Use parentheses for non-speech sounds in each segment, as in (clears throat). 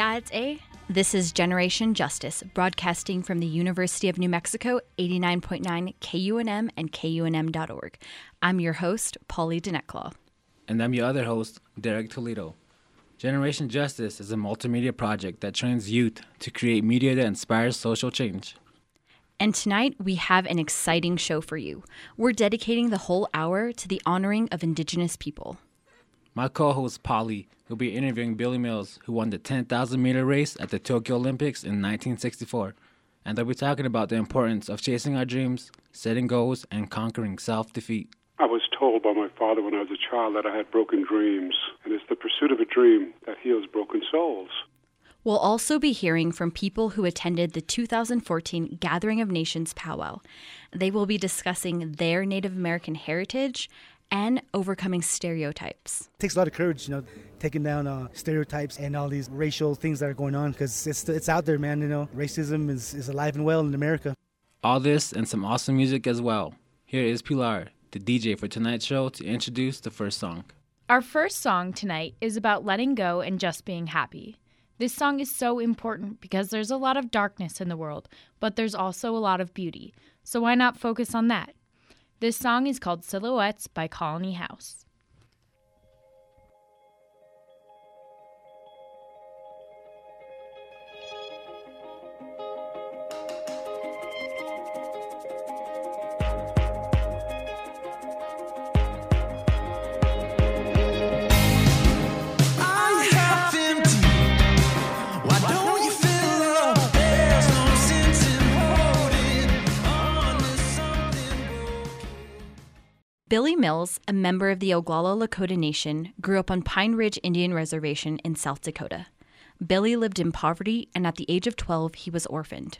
Yeah, it's A. This is Generation Justice, broadcasting from the University of New Mexico, 89.9 KUNM and KUNM.org. I'm your host, Polly Denetclaw. And I'm your other host, Derek Toledo. Generation Justice is a multimedia project that trains youth to create media that inspires social change. And tonight we have an exciting show for you. We're dedicating the whole hour to the honoring of Indigenous people. My co host Polly will be interviewing Billy Mills, who won the 10,000 meter race at the Tokyo Olympics in 1964. And they'll be talking about the importance of chasing our dreams, setting goals, and conquering self defeat. I was told by my father when I was a child that I had broken dreams, and it's the pursuit of a dream that heals broken souls. We'll also be hearing from people who attended the 2014 Gathering of Nations powwow. They will be discussing their Native American heritage and overcoming stereotypes. It takes a lot of courage, you know, taking down uh, stereotypes and all these racial things that are going on because it's, it's out there, man. You know, racism is, is alive and well in America. All this and some awesome music as well. Here is Pilar, the DJ for tonight's show, to introduce the first song. Our first song tonight is about letting go and just being happy. This song is so important because there's a lot of darkness in the world, but there's also a lot of beauty. So why not focus on that? This song is called Silhouettes by Colony House. Billy Mills, a member of the Oglala Lakota Nation, grew up on Pine Ridge Indian Reservation in South Dakota. Billy lived in poverty, and at the age of 12, he was orphaned.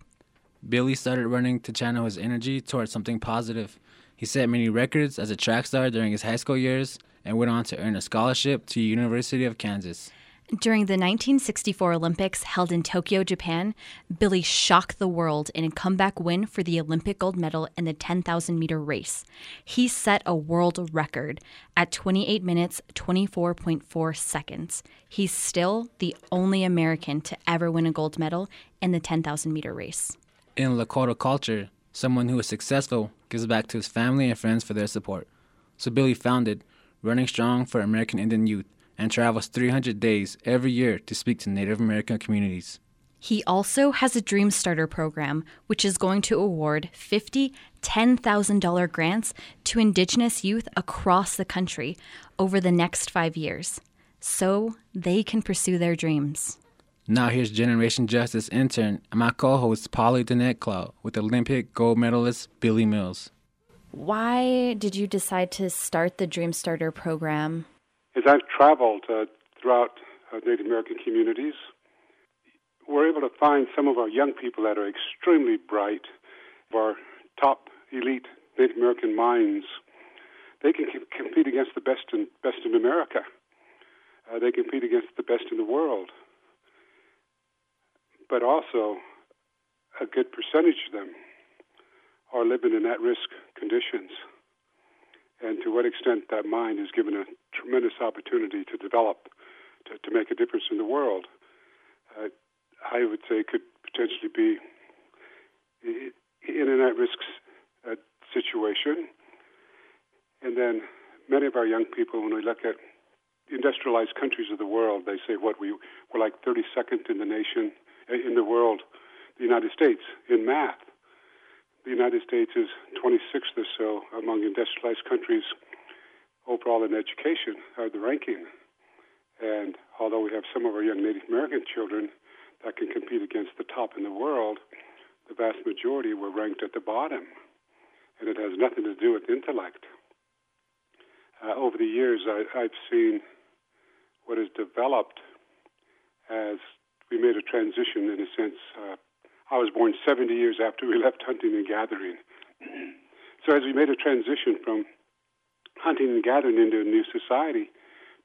Billy started running to channel his energy towards something positive. He set many records as a track star during his high school years and went on to earn a scholarship to University of Kansas. During the 1964 Olympics held in Tokyo, Japan, Billy shocked the world in a comeback win for the Olympic gold medal in the 10,000 meter race. He set a world record at 28 minutes 24.4 seconds. He's still the only American to ever win a gold medal in the 10,000 meter race. In Lakota culture, someone who is successful gives back to his family and friends for their support. So Billy founded Running Strong for American Indian Youth and travels 300 days every year to speak to Native American communities. He also has a Dream Starter program, which is going to award 50 $10,000 grants to Indigenous youth across the country over the next five years so they can pursue their dreams. Now here's Generation Justice intern and my co-host Polly Denetclaw with Olympic gold medalist Billy Mills. Why did you decide to start the Dream Starter program? As I've traveled uh, throughout uh, Native American communities, we're able to find some of our young people that are extremely bright, our top elite Native American minds. They can c- compete against the best in best in America. Uh, they compete against the best in the world. But also, a good percentage of them are living in at-risk conditions and to what extent that mind is given a tremendous opportunity to develop, to, to make a difference in the world, uh, I would say could potentially be in an at-risk uh, situation. And then many of our young people, when we look at industrialized countries of the world, they say what we we're like 32nd in the nation in the world, the United States in math the United States is 26th or so among industrialized countries overall in education, are the ranking. And although we have some of our young Native American children that can compete against the top in the world, the vast majority were ranked at the bottom. And it has nothing to do with intellect. Uh, over the years, I, I've seen what has developed as we made a transition, in a sense, uh, I was born 70 years after we (laughs) left hunting and gathering. (clears throat) so as we made a transition from hunting and gathering into a new society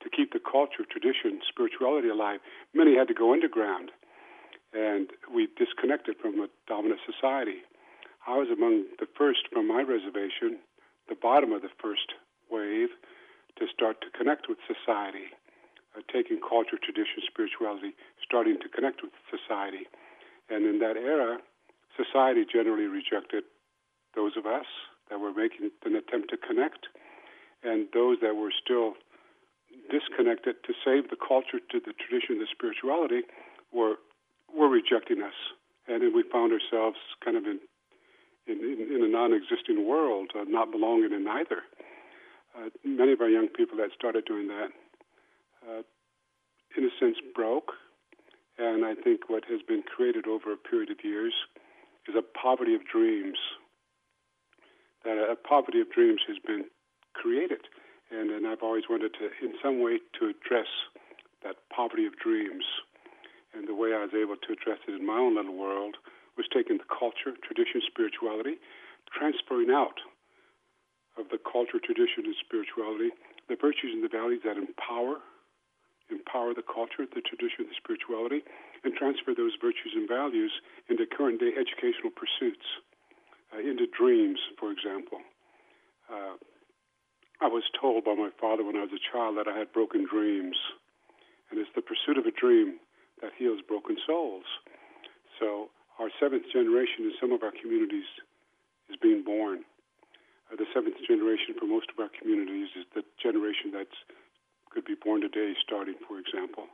to keep the culture, tradition, spirituality alive, many had to go underground. And we disconnected from a dominant society. I was among the first from my reservation, the bottom of the first wave, to start to connect with society. uh, taking culture, tradition, spirituality, starting to connect with society. And in that era, society generally rejected those of us that were making an attempt to connect, and those that were still disconnected to save the culture to the tradition, the spirituality, were were rejecting us, and then we found ourselves kind of in in, in, a non-existing world, uh, not belonging in either. Uh, many of our young people that started doing that, uh, in a sense, broke, and I think what has been created over a period of years is a poverty of dreams. That a poverty of dreams has been created, and, and I've always wanted to, in some way, to address that poverty of dreams. And the way I was able to address it in my own little world was taking the culture, tradition, spirituality, transferring out of the culture, tradition, and spirituality the virtues and the values that empower, empower the culture, the tradition, the spirituality, and transfer those virtues and values into current day educational pursuits, uh, into dreams, for example. Uh, I was told by my father when I was a child that I had broken dreams, and it's the pursuit of a dream that heals broken souls. So our seventh generation in some of our communities is being born. Uh, the seventh generation for most of our communities is the generation that's could be born today, starting, for example.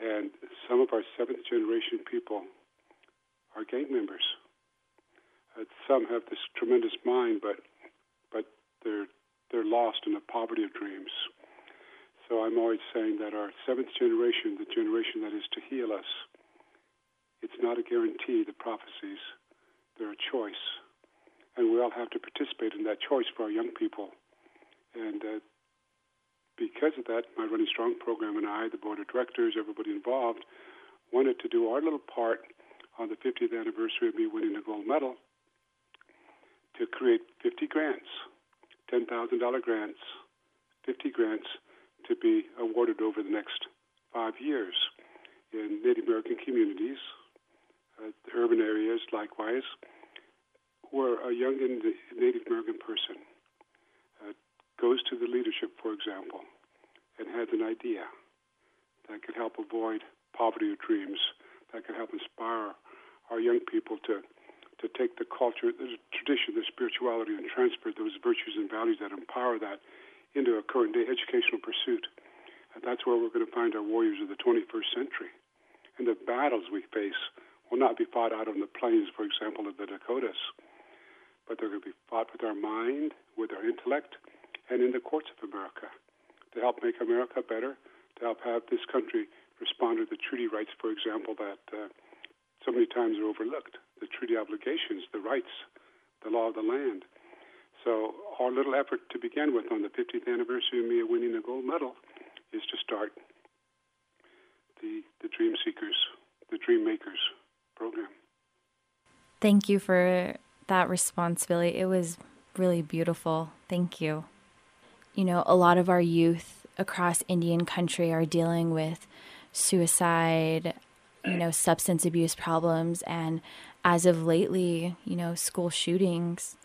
And some of our seventh generation people are gang members. Uh, some have this tremendous mind, but but they're they're lost in the poverty of dreams. So I'm always saying that our seventh generation, the generation that is to heal us, it's not a guarantee, the prophecies. They're a choice. And we all have to participate in that choice for our young people. And uh, because of that, my Running Strong program and I, the board of directors, everybody involved, wanted to do our little part on the 50th anniversary of me winning a gold medal to create 50 grants, $10,000 grants, 50 grants to be awarded over the next five years in Native American communities uh, urban areas likewise, where a young Native American person goes to the leadership, for example, and has an idea that could help avoid poverty of dreams, that could help inspire our young people to to take the culture, the tradition, the spirituality, and transfer those virtues and values that empower that into a current day educational pursuit. And that's where we're going to find our warriors of the 21st century. And the battles we face will not be fought out on the plains, for example, of the Dakotas, but they're going to be fought with our mind, with our intellect, and in the courts of America to help make America better, to help have this country respond to the treaty rights, for example, that uh, so many times are overlooked the treaty obligations, the rights, the law of the land. So, our little effort to begin with on the 50th anniversary of me winning the gold medal is to start the, the dream seekers, the dream makers program. Thank you for that responsibility. It was really beautiful. Thank you. You know, a lot of our youth across Indian country are dealing with suicide, you know, substance abuse problems, and as of lately, you know, school shootings.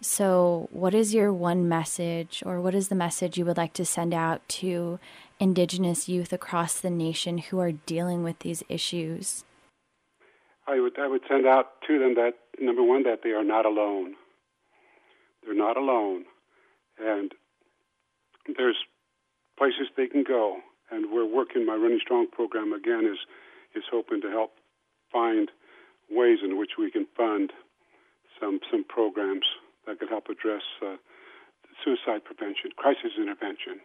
So, what is your one message, or what is the message you would like to send out to Indigenous youth across the nation who are dealing with these issues? I would I would send out to them that number one that they are not alone. They're not alone, and there's places they can go. And we're working. My Running Strong program again is is hoping to help find ways in which we can fund some some programs that could help address uh, suicide prevention, crisis intervention,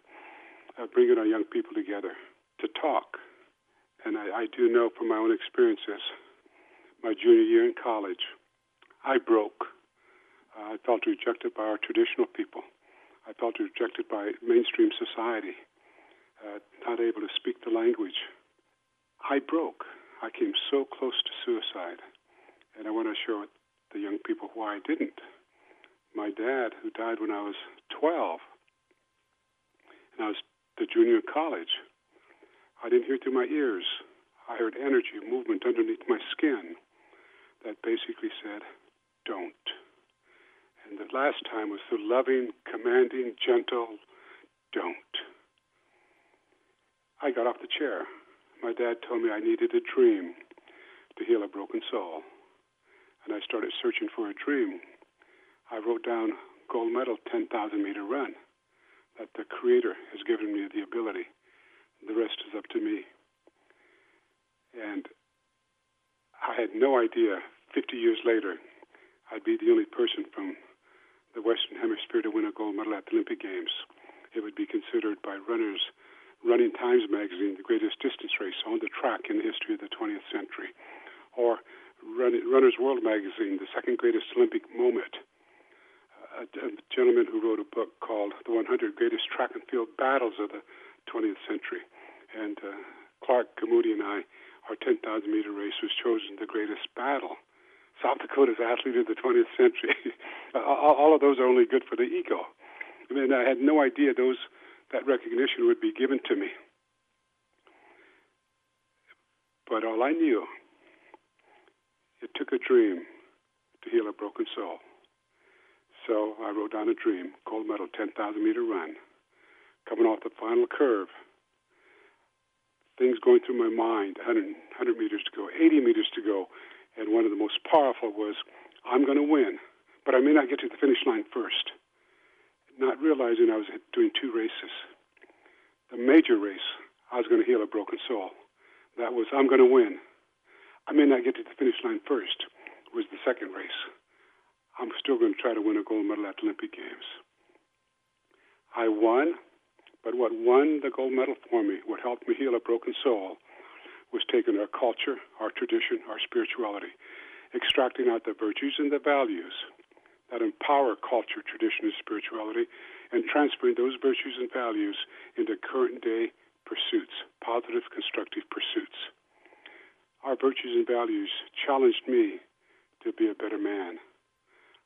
uh, bringing our young people together to talk. And I, I do know from my own experiences my junior year in college. I broke. Uh, I felt rejected by our traditional people. I felt rejected by mainstream society, uh, not able to speak the language. I broke. I came so close to suicide. And I want to with the young people why I didn't. My dad, who died when I was 12, and I was the junior in college, I didn't hear through my ears. I heard energy, movement underneath my skin that basically said, don't. And the last time was the loving, commanding, gentle, don't. I got off the chair. My dad told me I needed a dream to heal a broken soul. And I started searching for a dream. I wrote down gold medal 10,000 meter run that the Creator has given me the ability. The rest is up to me. And I had no idea 50 years later I'd be the only person from to win a gold medal at the Olympic Games. It would be considered by runners, Running Times magazine, the greatest distance race on the track in the history of the 20th century, or Runner's World magazine, the second greatest Olympic moment. A, a gentleman who wrote a book called The 100 Greatest Track and Field Battles of the 20th Century, and uh, Clarke Gammoudi and I, our 10,000 meter race was chosen the greatest battle. South Dakota's athlete of the 20th century. (laughs) all of those are only good for the ego. I mean, I had no idea those that recognition would be given to me. But all I knew, it took a dream to heal a broken soul. So I wrote down a dream, gold medal, 10,000 meter run, coming off the final curve. Things going through my mind, 100, 100 meters to go, 80 meters to go. And one of the most powerful was, I'm going to win, but I may not get to the finish line first not realizing I was doing two races. The major race, I was going to heal a broken soul. That was, I'm going to win. I may not get to the finish line first, was the second race. I'm still going to try to win a gold medal at the Olympic Games. I won, but what won the gold medal for me, what helped me heal a broken soul, was taking our culture, our tradition, our spirituality, extracting out the virtues and the values that empower culture, tradition, and spirituality, and transferring those virtues and values into current day pursuits, positive, constructive pursuits. Our virtues and values challenged me to be a better man.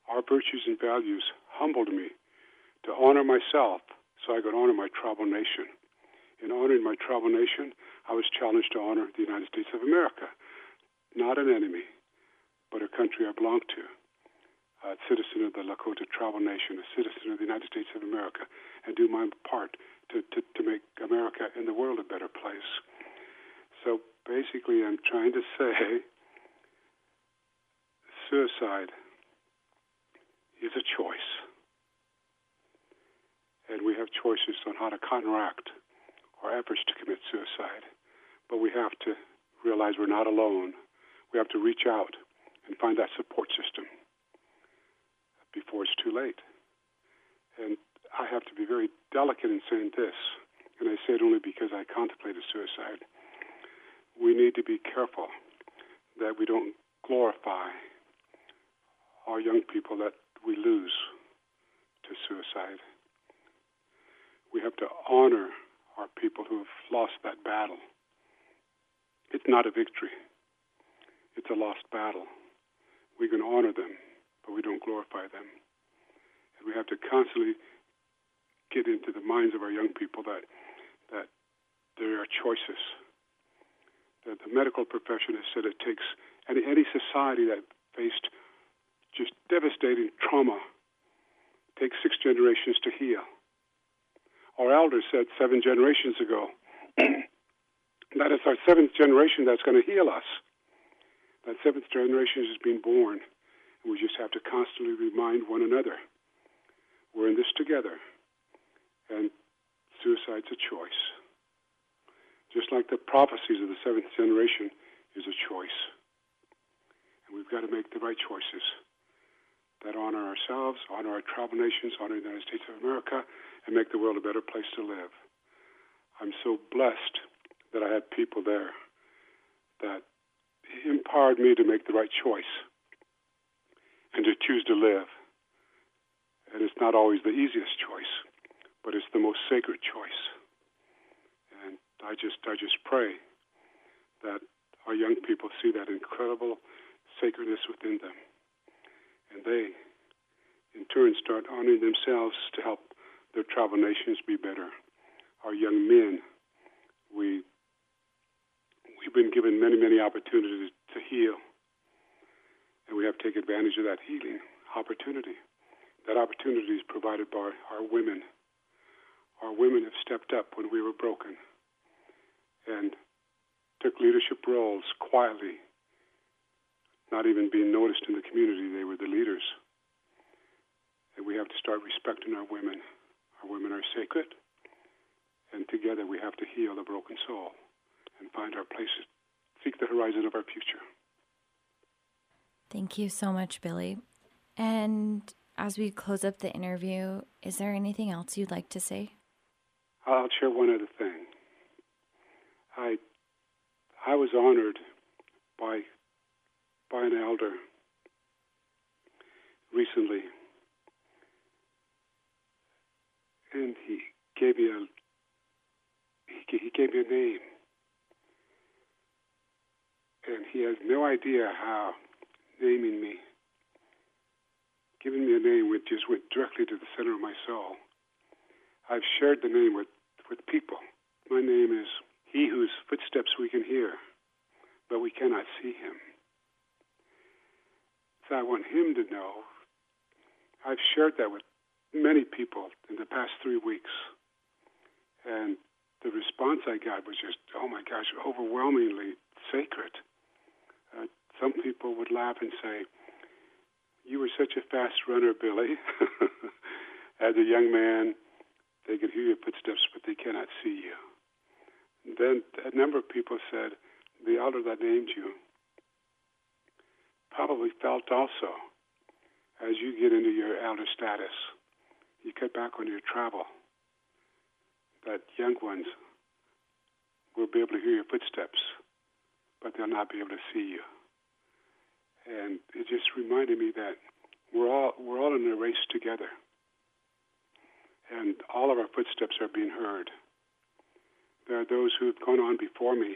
Our virtues and values humbled me to honor myself so I could honor my tribal nation. In honoring my tribal nation, I was challenged to honor the United States of America, not an enemy, but a country I belong to a citizen of the Lakota tribal nation, a citizen of the United States of America, and do my part to, to, to make America and the world a better place. So basically, I'm trying to say suicide is a choice. And we have choices on how to counteract our efforts to commit suicide. But we have to realize we're not alone. We have to reach out and find that support system before it's too late. And I have to be very delicate in saying this, and I say it only because I contemplated suicide. We need to be careful that we don't glorify our young people that we lose to suicide. We have to honor our people who have lost that battle. It's not a victory, it's a lost battle. We can honor them but we don't glorify them. And we have to constantly get into the minds of our young people that that there are choices. That the medical profession has said it takes any any society that faced just devastating trauma takes six generations to heal. Our elders said seven generations ago (clears throat) that it's our seventh generation that's going to heal us. That seventh generation has been born. We just have to constantly remind one another we're in this together. And suicide's a choice. Just like the prophecies of the seventh generation is a choice. And we've got to make the right choices that honor ourselves, honor our tribal nations, honor the United States of America, and make the world a better place to live. I'm so blessed that I had people there that empowered me to make the right choice and to choose to live. And it's not always the easiest choice, but it's the most sacred choice. And I just I just pray that our young people see that incredible sacredness within them. And they in turn start honoring themselves to help their tribal nations be better. Our young men, we we've been given many, many opportunities to heal and we have to take advantage of that healing opportunity. That opportunity is provided by our women. Our women have stepped up when we were broken, and took leadership roles quietly, not even being noticed in the community. They were the leaders. And we have to start respecting our women. Our women are sacred, and together we have to heal the broken soul and find our places, seek the horizon of our future. Thank you so much, Billy. And as we close up the interview, is there anything else you'd like to say? I'll share one other thing. I I was honored by by an elder recently, and he gave me a he, he gave me a name, and he has no idea how naming me, giving me a name which just went directly to the center of my soul. I've shared the name with with people. My name is He whose footsteps we can hear, but we cannot see him. So I want him to know. I've shared that with many people in the past three weeks. And the response I got was just, oh my gosh, overwhelmingly sacred. Uh, some people would laugh and say, You were such a fast runner, Billy. (laughs) As a young man, they could hear your footsteps, but they cannot see you. Then a number of people said, the elder that named you probably felt also as you get into your elder status, you cut back on your travel, that young ones will be able to hear your footsteps, but they'll not be able to see you. And it just reminded me that we're all we're all in a race together and all of our footsteps are being heard. There are those who have gone on before me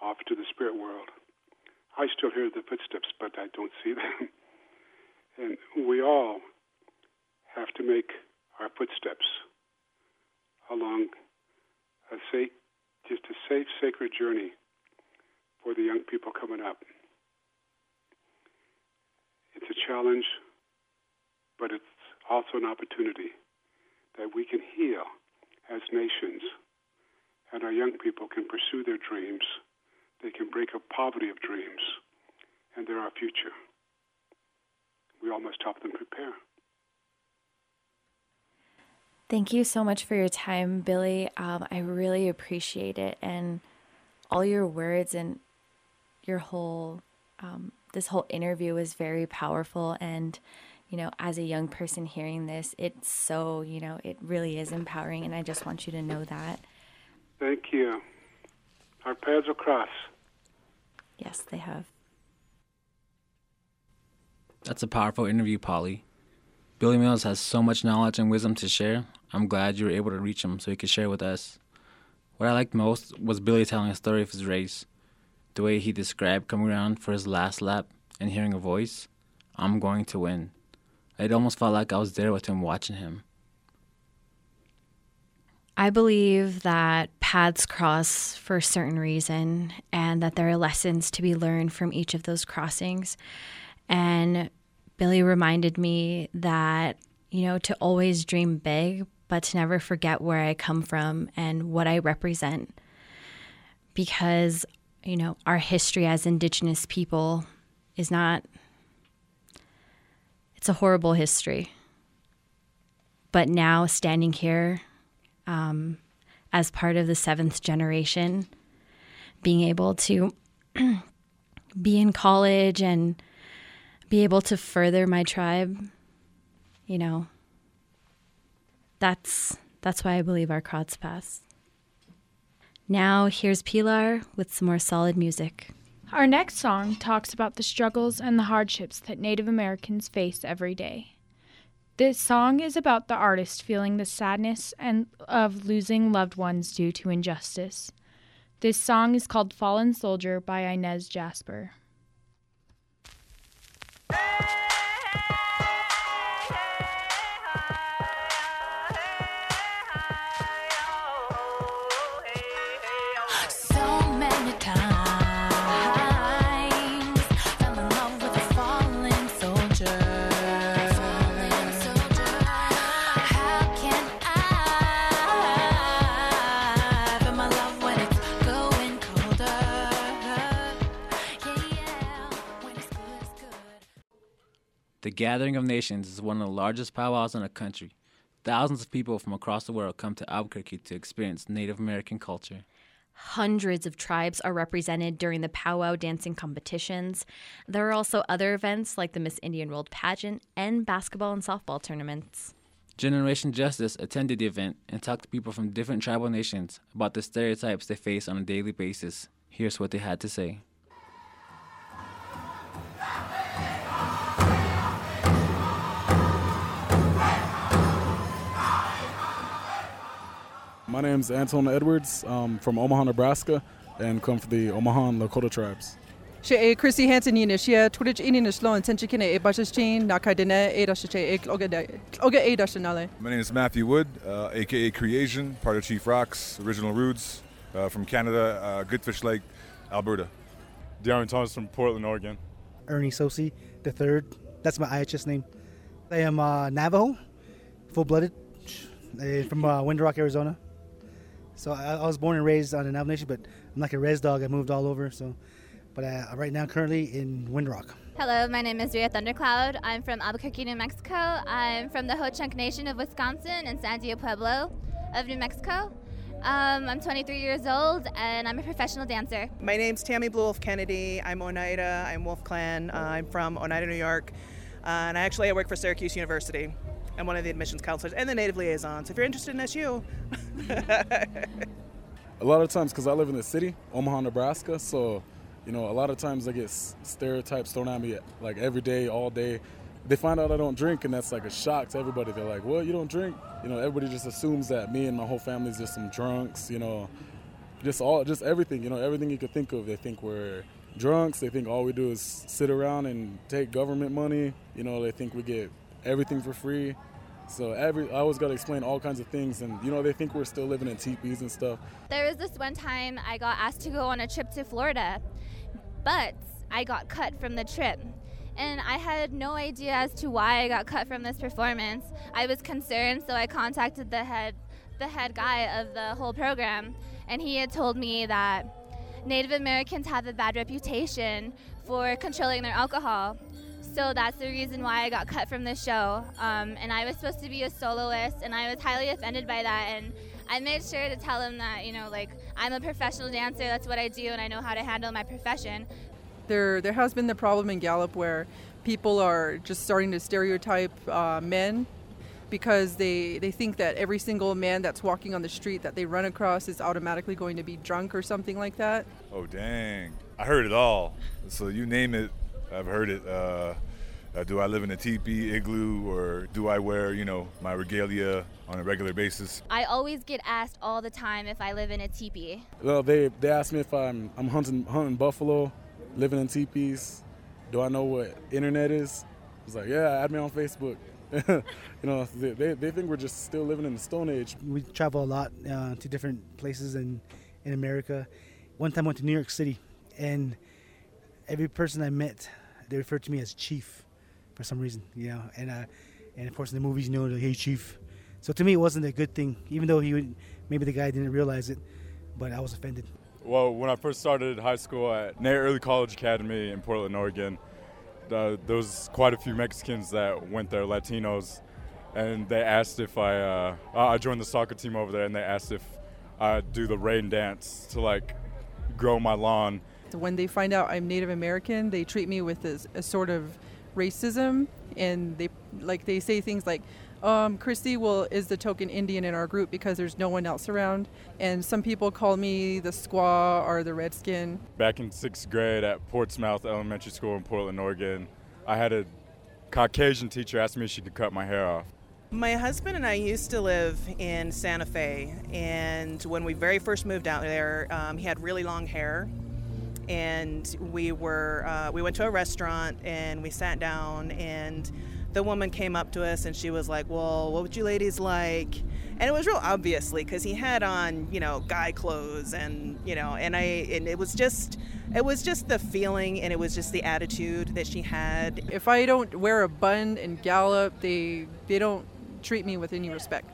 off to the spirit world. I still hear the footsteps, but I don't see them. (laughs) And we all have to make our footsteps along a safe, just a safe, sacred journey for the young people coming up. It's a challenge, but it's also an opportunity that we can heal as nations, and our young people can pursue their dreams. They can break a poverty of dreams, and they're our future. We all must help them prepare. Thank you so much for your time, Billy. Um, I really appreciate it, and all your words and your whole um, this whole interview was very powerful and you know, as a young person hearing this, it's so, you know, it really is empowering. And I just want you to know that. Thank you. Our paths will cross. Yes, they have. That's a powerful interview, Polly. Billy Mills has so much knowledge and wisdom to share. I'm glad you were able to reach him so he could share with us. What I liked most was Billy telling a story of his race. The way he described coming around for his last lap and hearing a voice I'm going to win. It almost felt like I was there with him watching him. I believe that paths cross for a certain reason and that there are lessons to be learned from each of those crossings. And Billy reminded me that, you know, to always dream big, but to never forget where I come from and what I represent. Because, you know, our history as Indigenous people is not it's a horrible history. But now, standing here um, as part of the seventh generation, being able to (clears throat) be in college and be able to further my tribe, you know, that's that's why I believe our cross pass. Now here's Pilar with some more solid music. Our next song talks about the struggles and the hardships that Native Americans face every day. This song is about the artist feeling the sadness and of losing loved ones due to injustice. This song is called Fallen Soldier by Inez Jasper. Gathering of Nations is one of the largest powwows in the country. Thousands of people from across the world come to Albuquerque to experience Native American culture. Hundreds of tribes are represented during the powwow dancing competitions. There are also other events like the Miss Indian World pageant and basketball and softball tournaments. Generation Justice attended the event and talked to people from different tribal nations about the stereotypes they face on a daily basis. Here's what they had to say. My name's Anton Edwards. I'm from Omaha, Nebraska, and come from the Omaha and Lakota tribes. She e Chrissy Hansen yine she twitch ini na slow and tenchikine e bashashin na kaidene e dash e oga oga e dash nale. My name is Matthew Wood, uh, aka Creation, part of Chief Rocks, original roots uh, from Canada, uh, Goodfish Lake, Alberta. Darren Thomas from Portland, Oregon. Ernie Sosi, the third. That's my IHS name. I am uh, Navajo, full-blooded, uh, from uh, Window Rock, Arizona. So I, I was born and raised on the Navajo Nation, but I'm like a res dog. I moved all over. So, but uh, right now, currently in Window Rock. Hello, my name is Ria Thundercloud. I'm from Albuquerque, New Mexico. I'm from the Ho Chunk Nation of Wisconsin and Sandia Pueblo of New Mexico. Um, I'm 23 years old and I'm a professional dancer. My name's Tammy Blue Wolf Kennedy. I'm Oneida. I'm Wolf Clan. Uh, I'm from Oneida, New York. Uh, and I actually I work for Syracuse University. I'm one of the admissions counselors and the native liaisons. So if you're interested in SU. (laughs) a lot of times, because I live in the city, Omaha, Nebraska, so you know, a lot of times I get stereotypes thrown at me like every day, all day. They find out I don't drink, and that's like a shock to everybody. They're like, "Well, You don't drink?" You know, everybody just assumes that me and my whole family's just some drunks. You know, just all, just everything. You know, everything you could think of. They think we're drunks. They think all we do is sit around and take government money. You know, they think we get everything for free. So every I always got to explain all kinds of things, and you know they think we're still living in teepees and stuff. There was this one time I got asked to go on a trip to Florida, but I got cut from the trip. And I had no idea as to why I got cut from this performance. I was concerned, so I contacted the head the head guy of the whole program, and he had told me that Native Americans have a bad reputation for controlling their alcohol. So that's the reason why I got cut from the show. Um, and I was supposed to be a soloist, and I was highly offended by that. And I made sure to tell him that, you know, like, I'm a professional dancer, that's what I do, and I know how to handle my profession. There, there has been the problem in Gallup where people are just starting to stereotype uh, men because they, they think that every single man that's walking on the street that they run across is automatically going to be drunk or something like that. Oh, dang. I heard it all. So you name it, I've heard it. Uh, uh, do I live in a teepee, igloo, or do I wear, you know, my regalia on a regular basis? I always get asked all the time if I live in a teepee. Well, they they ask me if I'm I'm hunting hunting buffalo, living in teepees. Do I know what internet is? It's like, yeah, add me on Facebook. (laughs) you know, they, they think we're just still living in the Stone Age. We travel a lot uh, to different places in in America. One time I went to New York City, and every person I met they referred to me as Chief for some reason, you know. And uh, and of course in the movies, you know, like, hey Chief. So to me, it wasn't a good thing, even though he would, maybe the guy didn't realize it, but I was offended. Well, when I first started high school at NAYA Early College Academy in Portland, Oregon, there was quite a few Mexicans that went there, Latinos, and they asked if I uh, I joined the soccer team over there, and they asked if I'd do the rain dance to like grow my lawn when they find out I'm Native American, they treat me with this, a sort of racism, and they like they say things like, um, "Christy will is the token Indian in our group because there's no one else around," and some people call me the squaw or the redskin. Back in sixth grade at Portsmouth Elementary School in Portland, Oregon, I had a Caucasian teacher ask me if she could cut my hair off. My husband and I used to live in Santa Fe, and when we very first moved out there, um, he had really long hair, and we were uh, we went to a restaurant and we sat down and the woman came up to us and she was like well what would you ladies like? And it was real obviously because he had on you know guy clothes and you know and i and it was just it was just the feeling and it was just the attitude that she had. If i don't wear a bun and Gallup they they don't treat me with any respect.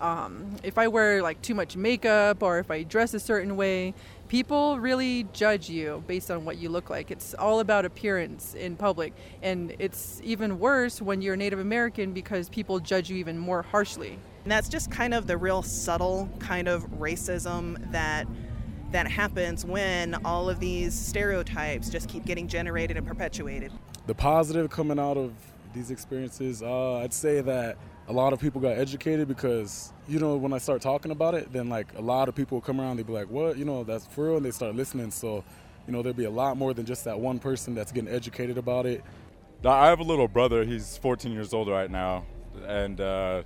Um, if I wear like too much makeup or if I dress a certain way, people really judge you based on what you look like. It's all about appearance in public. And it's even worse when you're Native American because people judge you even more harshly. And that's just kind of the real subtle kind of racism that that happens when all of these stereotypes just keep getting generated and perpetuated. The positive coming out of these experiences, uh, I'd say that a lot of people got educated because you know when I start talking about it, then like a lot of people come around. They be like, "What? You know, that's for real," and they start listening. So, you know, there'll be a lot more than just that one person that's getting educated about it. I have a little brother. He's 14 years old right now, and uh,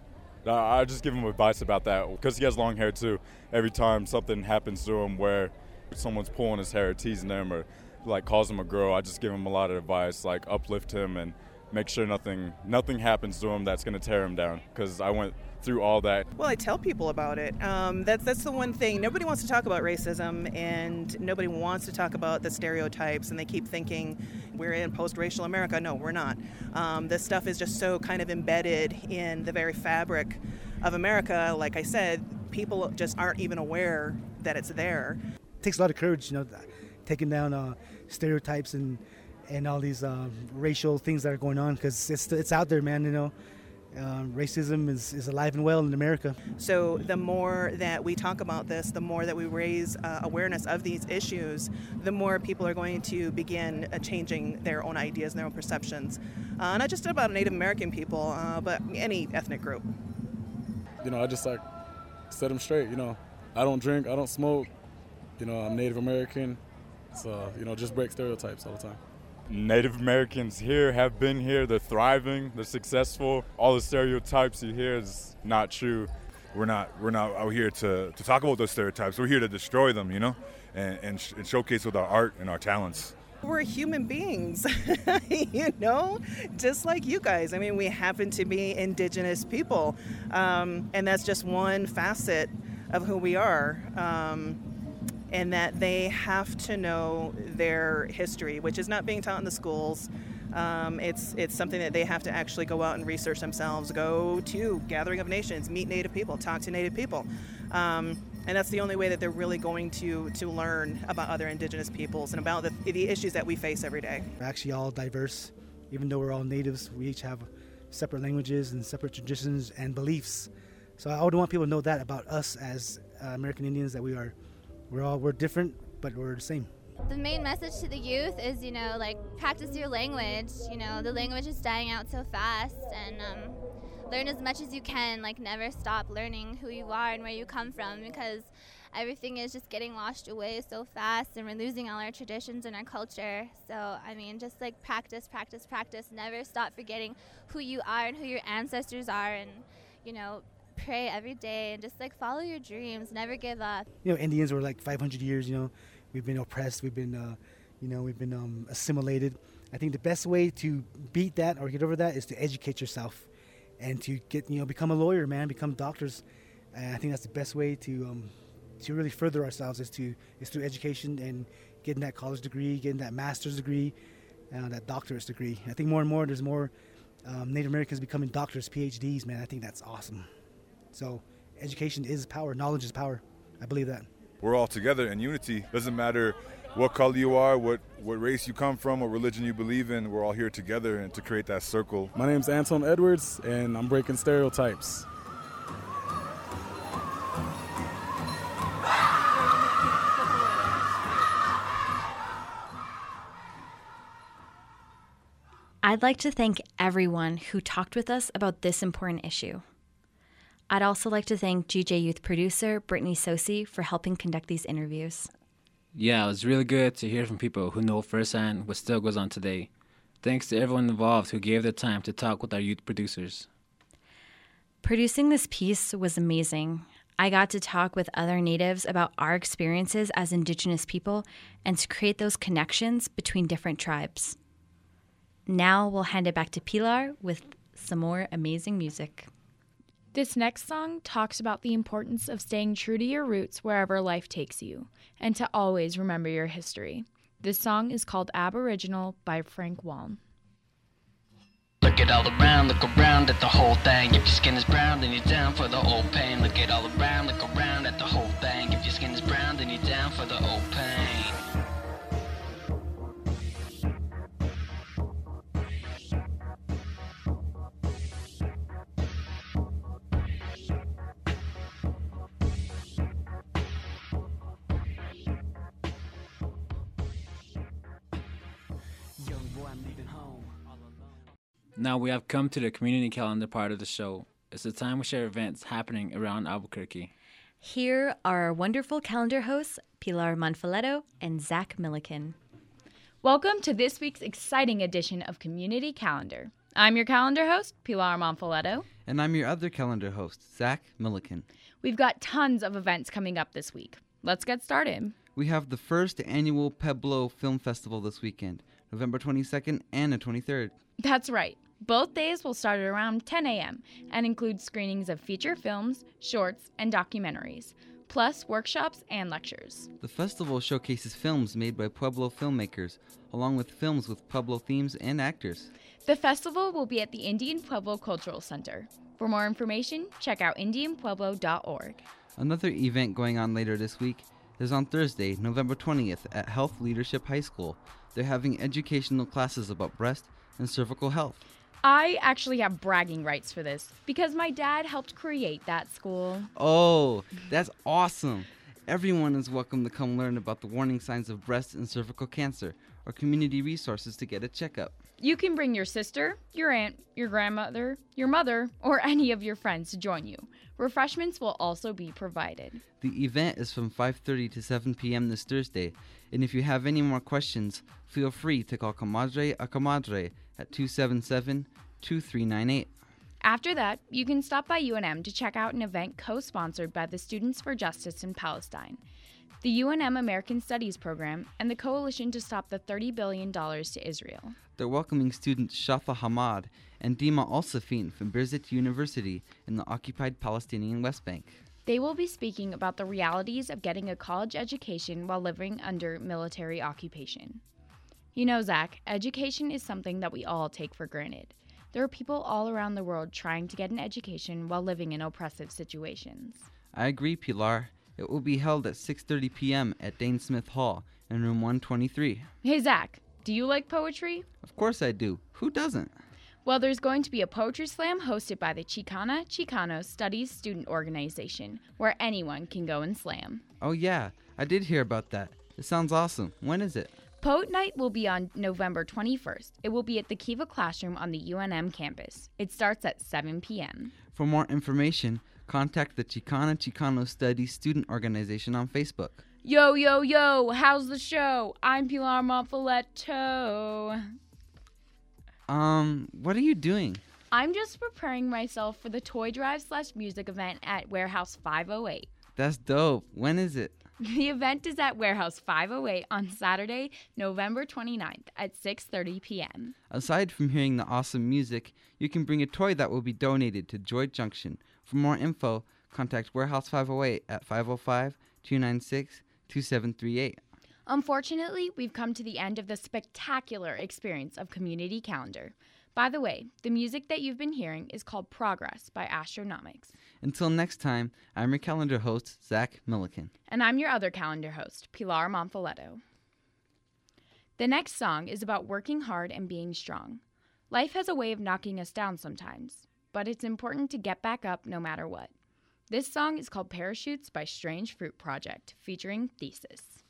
I just give him advice about that because he has long hair too. Every time something happens to him where someone's pulling his hair, or teasing him, or like calls him a girl, I just give him a lot of advice, like uplift him and make sure nothing nothing happens to him that's going to tear him down because I went through all that. Well, I tell people about it. Um, that's that's the one thing. Nobody wants to talk about racism, and nobody wants to talk about the stereotypes. And they keep thinking we're in post-racial America. No, we're not. Um, this stuff is just so kind of embedded in the very fabric of America. Like I said, people just aren't even aware that it's there. It takes a lot of courage, you know, taking down uh, stereotypes and and all these um, racial things that are going on because it's it's out there, man. You know, um, racism is, is alive and well in America. So the more that we talk about this, the more that we raise uh, awareness of these issues, the more people are going to begin uh, changing their own ideas and their own perceptions. Uh, not just about Native American people, uh, but any ethnic group. You know, I just like set them straight. You know, I don't drink, I don't smoke. You know, I'm Native American. So, you know, just break stereotypes all the time. Native Americans here have been here. They're thriving. They're successful. All the stereotypes you hear is not true. We're not. We're not out here to, to talk about those stereotypes. We're here to destroy them. You know, and and, sh- and showcase with our art and our talents. We're human beings, (laughs) you know, just like you guys. I mean, we happen to be indigenous people, um, and that's just one facet of who we are. Um, and that they have to know their history, which is not being taught in the schools. Um, it's it's something that they have to actually go out and research themselves. Go to Gathering of Nations, meet Native people, talk to Native people, um, and that's the only way that they're really going to to learn about other Indigenous peoples and about the, the issues that we face every day. We're actually all diverse, even though we're all natives. We each have separate languages and separate traditions and beliefs. So I would want people to know that about us as uh, American Indians that we are we're all we're different, but we're the same. The main message to the youth is, you know, like practice your language. You know, the language is dying out so fast, and um, learn as much as you can. Like never stop learning who you are and where you come from, because everything is just getting washed away so fast, and we're losing all our traditions and our culture. So I mean, just like practice, practice, practice. Never stop forgetting who you are and who your ancestors are, and you know, pray every day and just like follow your dreams. Never give up. You know, Indians were like 500 years. You know, we've been oppressed. We've been, uh, you know, we've been um, assimilated. I think the best way to beat that or get over that is to educate yourself and to get, you know, become a lawyer, man, become doctors. And I think that's the best way to um, to really further ourselves is to is through education and getting that college degree, getting that master's degree, uh, that doctorate degree. I think more and more there's more um, Native Americans becoming doctors, PhDs. Man, I think that's awesome. So education is power, knowledge is power. I believe that. We're all together in unity. Doesn't matter what color you are, what, what race you come from, what religion you believe in, we're all here together and to create that circle. My name's Anton Edwards, and I'm breaking stereotypes. I'd like to thank everyone who talked with us about this important issue. I'd also like to thank GJ Youth producer Brittany Sosi for helping conduct these interviews. Yeah, it was really good to hear from people who know firsthand what still goes on today. Thanks to everyone involved who gave their time to talk with our youth producers. Producing this piece was amazing. I got to talk with other natives about our experiences as Indigenous people and to create those connections between different tribes. Now we'll hand it back to Pilar with some more amazing music. This next song talks about the importance of staying true to your roots wherever life takes you, and to always remember your history. This song is called Aboriginal by Frank Waln. Look at all around, look around at the whole thing. If your skin is brown, then you're down for the old pain. Look at all around, look around at the whole thing. If your skin is brown, then you're down for the old pain. Now we have come to the community calendar part of the show. It's the time we share events happening around Albuquerque. Here are our wonderful calendar hosts, Pilar Monfiletto and Zach Milliken. Welcome to this week's exciting edition of Community Calendar. I'm your calendar host, Pilar Monfiletto. And I'm your other calendar host, Zach Milliken. We've got tons of events coming up this week. Let's get started. We have the first annual Pueblo Film Festival this weekend, November 22nd and the 23rd. That's right. Both days will start at around 10 a.m. and include screenings of feature films, shorts, and documentaries, plus workshops and lectures. The festival showcases films made by Pueblo filmmakers, along with films with Pueblo themes and actors. The festival will be at the Indian Pueblo Cultural Center. For more information, check out indianpueblo.org. Another event going on later this week is on Thursday, November 20th at Health Leadership High School. They're having educational classes about breast and cervical health. I actually have bragging rights for this because my dad helped create that school. Oh, that's awesome. Everyone is welcome to come learn about the warning signs of breast and cervical cancer or community resources to get a checkup. You can bring your sister, your aunt, your grandmother, your mother, or any of your friends to join you. Refreshments will also be provided. The event is from 5:30 to 7 p.m. this Thursday, and if you have any more questions, feel free to call Comadre a Comadre at 277 2398. After that, you can stop by UNM to check out an event co sponsored by the Students for Justice in Palestine, the UNM American Studies Program, and the Coalition to Stop the $30 Billion to Israel. They're welcoming students Shafa Hamad and Dima Al Safin from Birzeit University in the occupied Palestinian West Bank. They will be speaking about the realities of getting a college education while living under military occupation. You know, Zach, education is something that we all take for granted. There are people all around the world trying to get an education while living in oppressive situations. I agree, Pilar. It will be held at 6:30 p.m. at Dane Smith Hall in room 123. Hey Zach, do you like poetry? Of course I do. Who doesn't? Well, there's going to be a poetry slam hosted by the Chicana Chicano Studies Student Organization, where anyone can go and slam. Oh yeah, I did hear about that. It sounds awesome. When is it? Poet Night will be on November 21st. It will be at the Kiva Classroom on the UNM campus. It starts at 7 p.m. For more information, contact the Chicana Chicano Studies Student Organization on Facebook. Yo, yo, yo, how's the show? I'm Pilar Monfiletto. Um, what are you doing? I'm just preparing myself for the toy drive slash music event at Warehouse 508. That's dope. When is it? The event is at Warehouse 508 on Saturday, November 29th at 6:30 p.m. Aside from hearing the awesome music, you can bring a toy that will be donated to Joy Junction. For more info, contact Warehouse 508 at 505-296-2738. Unfortunately, we've come to the end of the spectacular experience of Community Calendar. By the way, the music that you've been hearing is called Progress by Astronomics. Until next time, I'm your calendar host, Zach Milliken. And I'm your other calendar host, Pilar Monfiletto. The next song is about working hard and being strong. Life has a way of knocking us down sometimes, but it's important to get back up no matter what. This song is called Parachutes by Strange Fruit Project, featuring Thesis.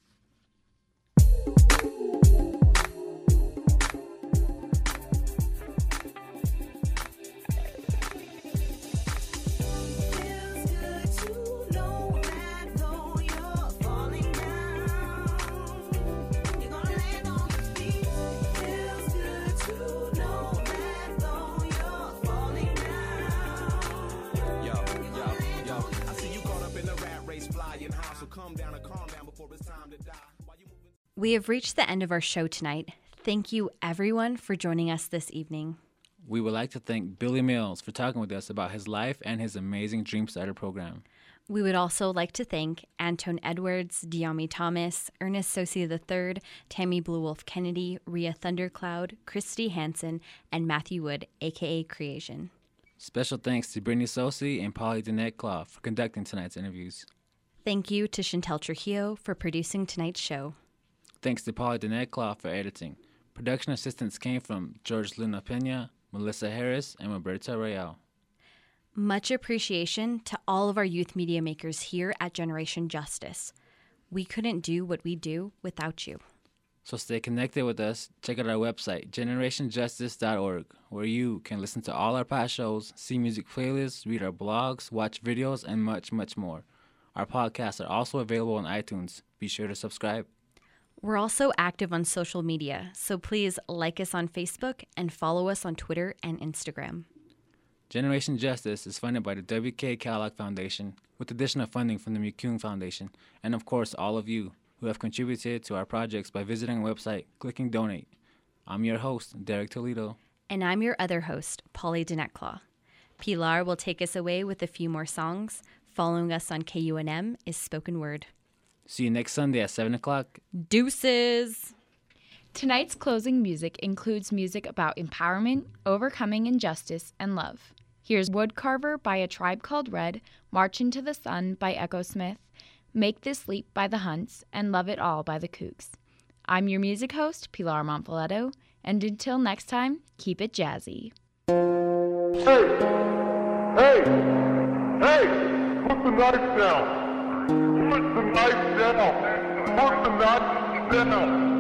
We have reached the end of our show tonight. Thank you, everyone, for joining us this evening. We would like to thank Billy Mills for talking with us about his life and his amazing Dream Starter program. We would also like to thank Anton Edwards, Diami Thomas, Ernest Tsosie III, Tammy Blue Wolf Kennedy, Ria Thundercloud, Christy Hansen, and Matthew Wood, aka Creation. Special thanks to Brittany Tsosie and Polly Danette Claw for conducting tonight's interviews. Thank you to Chantel Trujillo for producing tonight's show. Thanks to Polly Danette Claw for editing. Production assistance came from George Luna Pena, Melissa Harris, and Roberta Real. Much appreciation to all of our youth media makers here at Generation Justice. We couldn't do what we do without you. So stay connected with us. Check out our website, generationjustice.org, where you can listen to all our past shows, see music playlists, read our blogs, watch videos, and much, much more. Our podcasts are also available on iTunes. Be sure to subscribe. We're also active on social media, so please like us on Facebook and follow us on Twitter and Instagram. Generation Justice is funded by the W.K. Kellogg Foundation with additional funding from the McCune Foundation, and of course, all of you who have contributed to our projects by visiting our website, clicking donate. I'm your host, Derek Toledo. And I'm your other host, Polly Dinetclaw. Pilar will take us away with a few more songs. Following us on KUNM is Spoken Word. See you next Sunday at 7 o'clock. Deuces! Tonight's closing music includes music about empowerment, overcoming injustice, and love. Here's Woodcarver by A Tribe Called Red, March Into the Sun by Echosmith, Make This Leap by The Hunts, and Love It All by The Kooks. I'm your music host, Pilar Monfiletto, and until next time, keep it jazzy. Hey! Hey! Hey! Put the knife down! Put the knife down! Put the knife down!